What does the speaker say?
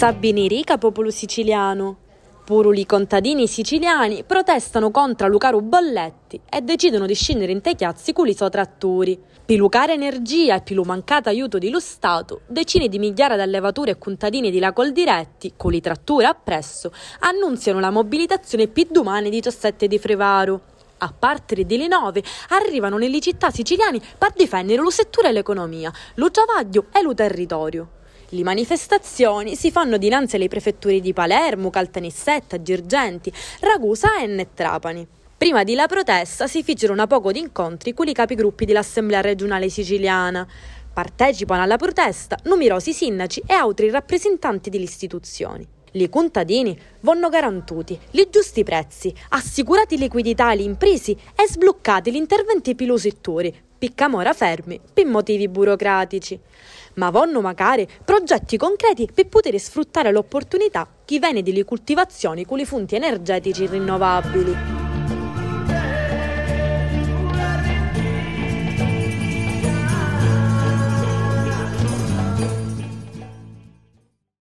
Sabinirica popolo siciliano. Puruli contadini siciliani protestano contro Lucaru Bolletti e decidono di scendere in te chiazzi con i suoi trattori. Pilucare energia e più mancato aiuto di lo Stato, decine di migliaia di allevatori e contadini di la Col Diretti, con i trattori appresso, annunziano la mobilitazione più domani 17 di Frevaro. A parte di nove arrivano nelle città siciliane per difendere lo settore e l'economia, lo travaglio e lo territorio. Le manifestazioni si fanno dinanzi alle prefetture di Palermo, Caltanissetta, Girgenti, Ragusa e Trapani. Prima di la protesta si fecero a poco di incontri con i capigruppi dell'Assemblea regionale siciliana. Partecipano alla protesta numerosi sindaci e altri rappresentanti delle istituzioni. I contadini vanno garantuti i giusti prezzi, assicurati liquidità alle imprese e sbloccati gli interventi per i settori, piccamora fermi per motivi burocratici. Ma vanno magari progetti concreti per poter sfruttare l'opportunità che viene delle coltivazioni con le fonti energetici rinnovabili.